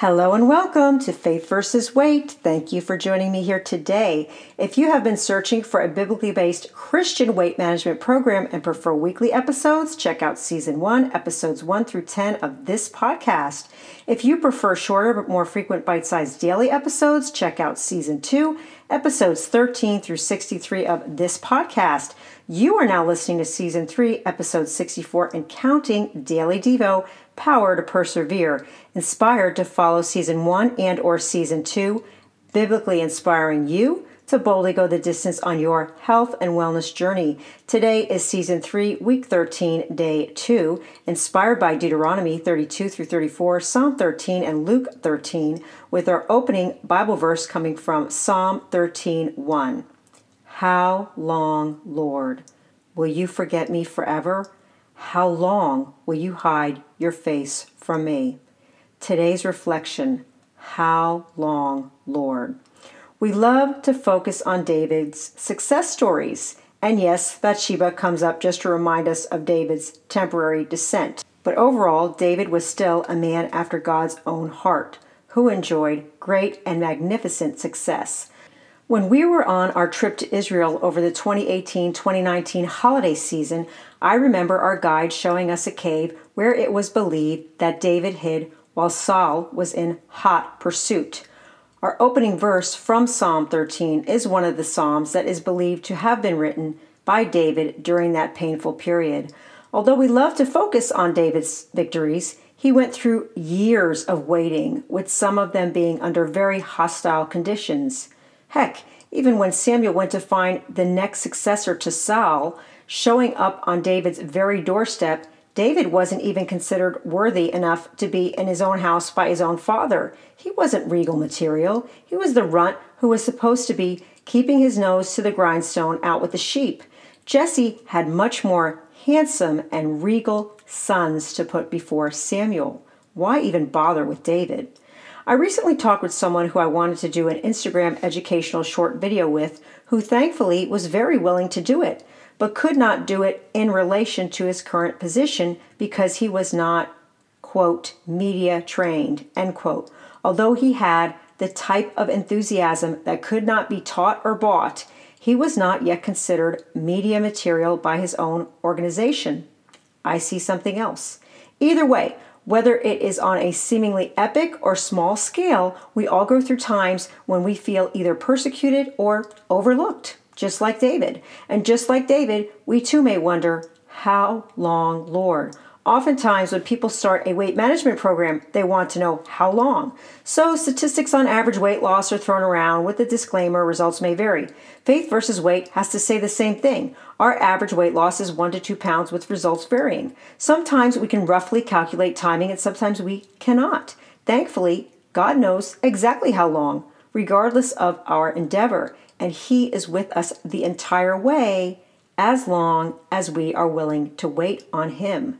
Hello and welcome to Faith versus Weight. Thank you for joining me here today. If you have been searching for a biblically based Christian weight management program and prefer weekly episodes, check out season 1, episodes 1 through 10 of this podcast. If you prefer shorter but more frequent bite sized daily episodes, check out season 2, episodes 13 through 63 of this podcast. You are now listening to season 3, episode 64 and counting Daily Devo power to persevere, inspired to follow season 1 and or season 2, biblically inspiring you to boldly go the distance on your health and wellness journey. Today is season 3, week 13, day 2, inspired by Deuteronomy 32 through 34, Psalm 13 and Luke 13, with our opening Bible verse coming from Psalm 13, 1. How long, Lord, will you forget me forever? How long will you hide your face from me? Today's reflection How long, Lord? We love to focus on David's success stories. And yes, Bathsheba comes up just to remind us of David's temporary descent. But overall, David was still a man after God's own heart, who enjoyed great and magnificent success. When we were on our trip to Israel over the 2018 2019 holiday season, I remember our guide showing us a cave where it was believed that David hid while Saul was in hot pursuit. Our opening verse from Psalm 13 is one of the Psalms that is believed to have been written by David during that painful period. Although we love to focus on David's victories, he went through years of waiting, with some of them being under very hostile conditions. Heck, even when Samuel went to find the next successor to Saul, showing up on David's very doorstep, David wasn't even considered worthy enough to be in his own house by his own father. He wasn't regal material. He was the runt who was supposed to be keeping his nose to the grindstone out with the sheep. Jesse had much more handsome and regal sons to put before Samuel. Why even bother with David? I recently talked with someone who I wanted to do an Instagram educational short video with, who thankfully was very willing to do it, but could not do it in relation to his current position because he was not, quote, media trained, end quote. Although he had the type of enthusiasm that could not be taught or bought, he was not yet considered media material by his own organization. I see something else. Either way, whether it is on a seemingly epic or small scale, we all go through times when we feel either persecuted or overlooked, just like David. And just like David, we too may wonder, How long, Lord? Oftentimes, when people start a weight management program, they want to know how long. So, statistics on average weight loss are thrown around with the disclaimer results may vary. Faith versus weight has to say the same thing. Our average weight loss is 1 to 2 pounds with results varying. Sometimes we can roughly calculate timing and sometimes we cannot. Thankfully, God knows exactly how long, regardless of our endeavor, and He is with us the entire way as long as we are willing to wait on Him.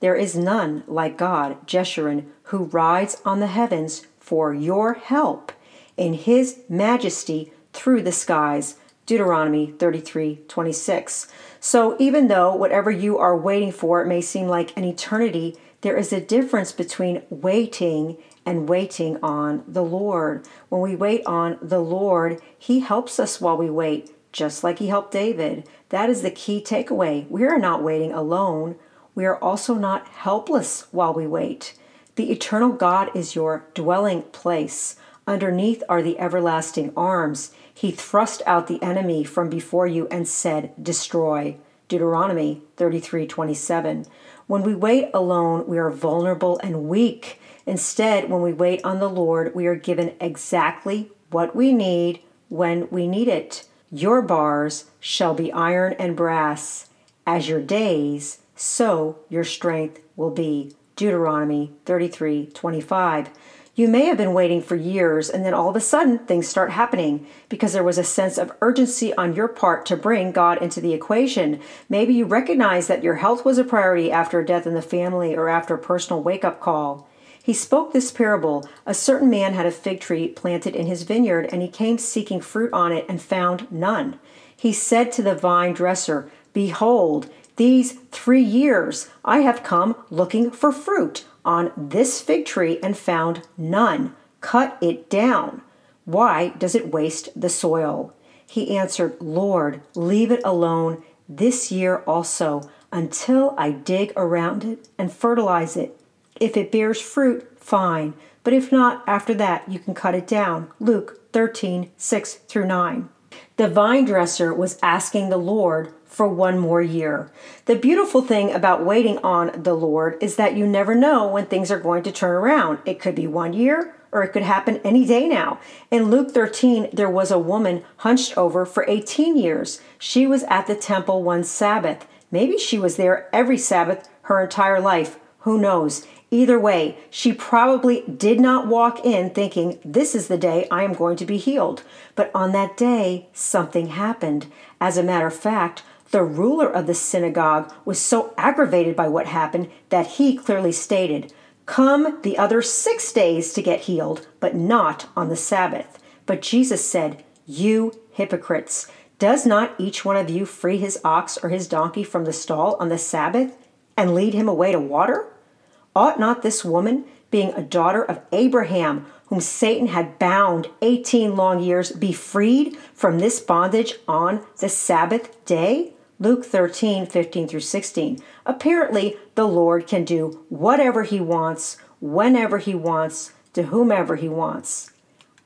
There is none like God, Jeshurun, who rides on the heavens for your help in his majesty through the skies. Deuteronomy 33 26. So, even though whatever you are waiting for may seem like an eternity, there is a difference between waiting and waiting on the Lord. When we wait on the Lord, He helps us while we wait, just like He helped David. That is the key takeaway. We are not waiting alone we are also not helpless while we wait. The eternal God is your dwelling place. Underneath are the everlasting arms. He thrust out the enemy from before you and said, Destroy. Deuteronomy 33:27. When we wait alone, we are vulnerable and weak. Instead, when we wait on the Lord, we are given exactly what we need when we need it. Your bars shall be iron and brass, as your days so your strength will be. Deuteronomy 33 25. You may have been waiting for years and then all of a sudden things start happening because there was a sense of urgency on your part to bring God into the equation. Maybe you recognize that your health was a priority after a death in the family or after a personal wake up call. He spoke this parable A certain man had a fig tree planted in his vineyard, and he came seeking fruit on it and found none. He said to the vine dresser, Behold, these three years I have come looking for fruit on this fig tree and found none. Cut it down. Why does it waste the soil? He answered, Lord, leave it alone this year also until I dig around it and fertilize it. If it bears fruit, fine, but if not, after that you can cut it down. Luke 13, 6 through 9. The vine dresser was asking the Lord for one more year. The beautiful thing about waiting on the Lord is that you never know when things are going to turn around. It could be one year or it could happen any day now. In Luke 13, there was a woman hunched over for 18 years. She was at the temple one Sabbath. Maybe she was there every Sabbath her entire life. Who knows? Either way, she probably did not walk in thinking, This is the day I am going to be healed. But on that day, something happened. As a matter of fact, the ruler of the synagogue was so aggravated by what happened that he clearly stated, Come the other six days to get healed, but not on the Sabbath. But Jesus said, You hypocrites, does not each one of you free his ox or his donkey from the stall on the Sabbath and lead him away to water? Ought not this woman, being a daughter of Abraham, whom Satan had bound 18 long years, be freed from this bondage on the Sabbath day? Luke 13, 15 through 16. Apparently, the Lord can do whatever he wants, whenever he wants, to whomever he wants.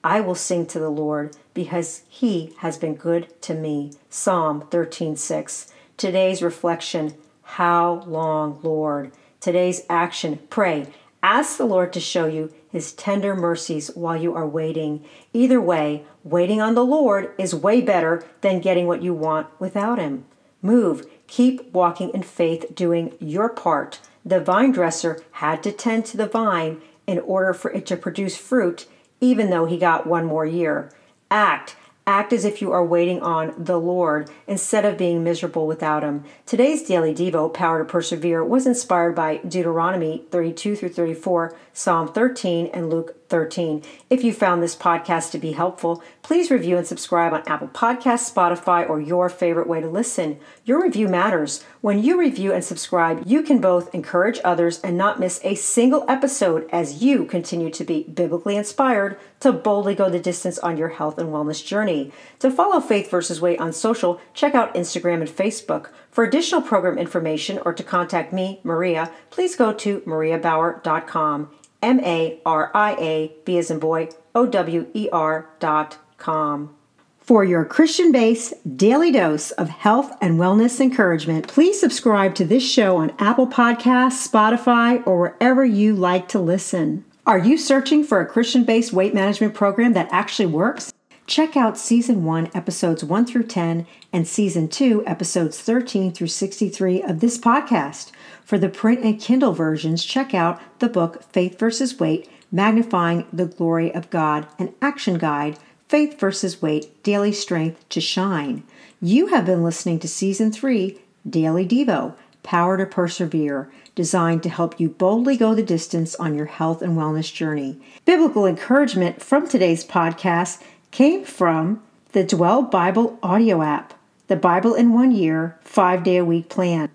I will sing to the Lord because he has been good to me. Psalm 13, 6. Today's reflection How long, Lord? today's action, pray. Ask the Lord to show you his tender mercies while you are waiting. Either way, waiting on the Lord is way better than getting what you want without him. Move. Keep walking in faith, doing your part. The vine dresser had to tend to the vine in order for it to produce fruit, even though he got one more year. Act. Act as if you are waiting on the Lord instead of being miserable without Him. Today's daily Devo, Power to Persevere, was inspired by Deuteronomy 32 through 34, Psalm 13, and Luke 13. If you found this podcast to be helpful, please review and subscribe on Apple Podcasts, Spotify, or your favorite way to listen. Your review matters. When you review and subscribe, you can both encourage others and not miss a single episode as you continue to be biblically inspired to boldly go the distance on your health and wellness journey. To follow Faith versus Weight on social, check out Instagram and Facebook. For additional program information or to contact me, Maria, please go to mariabower.com. M A R I A, B as in boy, O W E R dot com. For your Christian based daily dose of health and wellness encouragement, please subscribe to this show on Apple Podcasts, Spotify, or wherever you like to listen. Are you searching for a Christian based weight management program that actually works? Check out Season 1, Episodes 1 through 10, and Season 2, Episodes 13 through 63 of this podcast. For the print and Kindle versions, check out the book Faith versus Weight Magnifying the Glory of God, an action guide, Faith versus Weight Daily Strength to Shine. You have been listening to Season 3, Daily Devo Power to Persevere, designed to help you boldly go the distance on your health and wellness journey. Biblical encouragement from today's podcast came from the Dwell Bible audio app, the Bible in One Year, five day a week plan.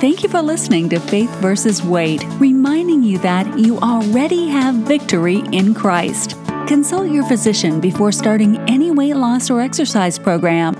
Thank you for listening to Faith versus Weight, reminding you that you already have victory in Christ. Consult your physician before starting any weight loss or exercise program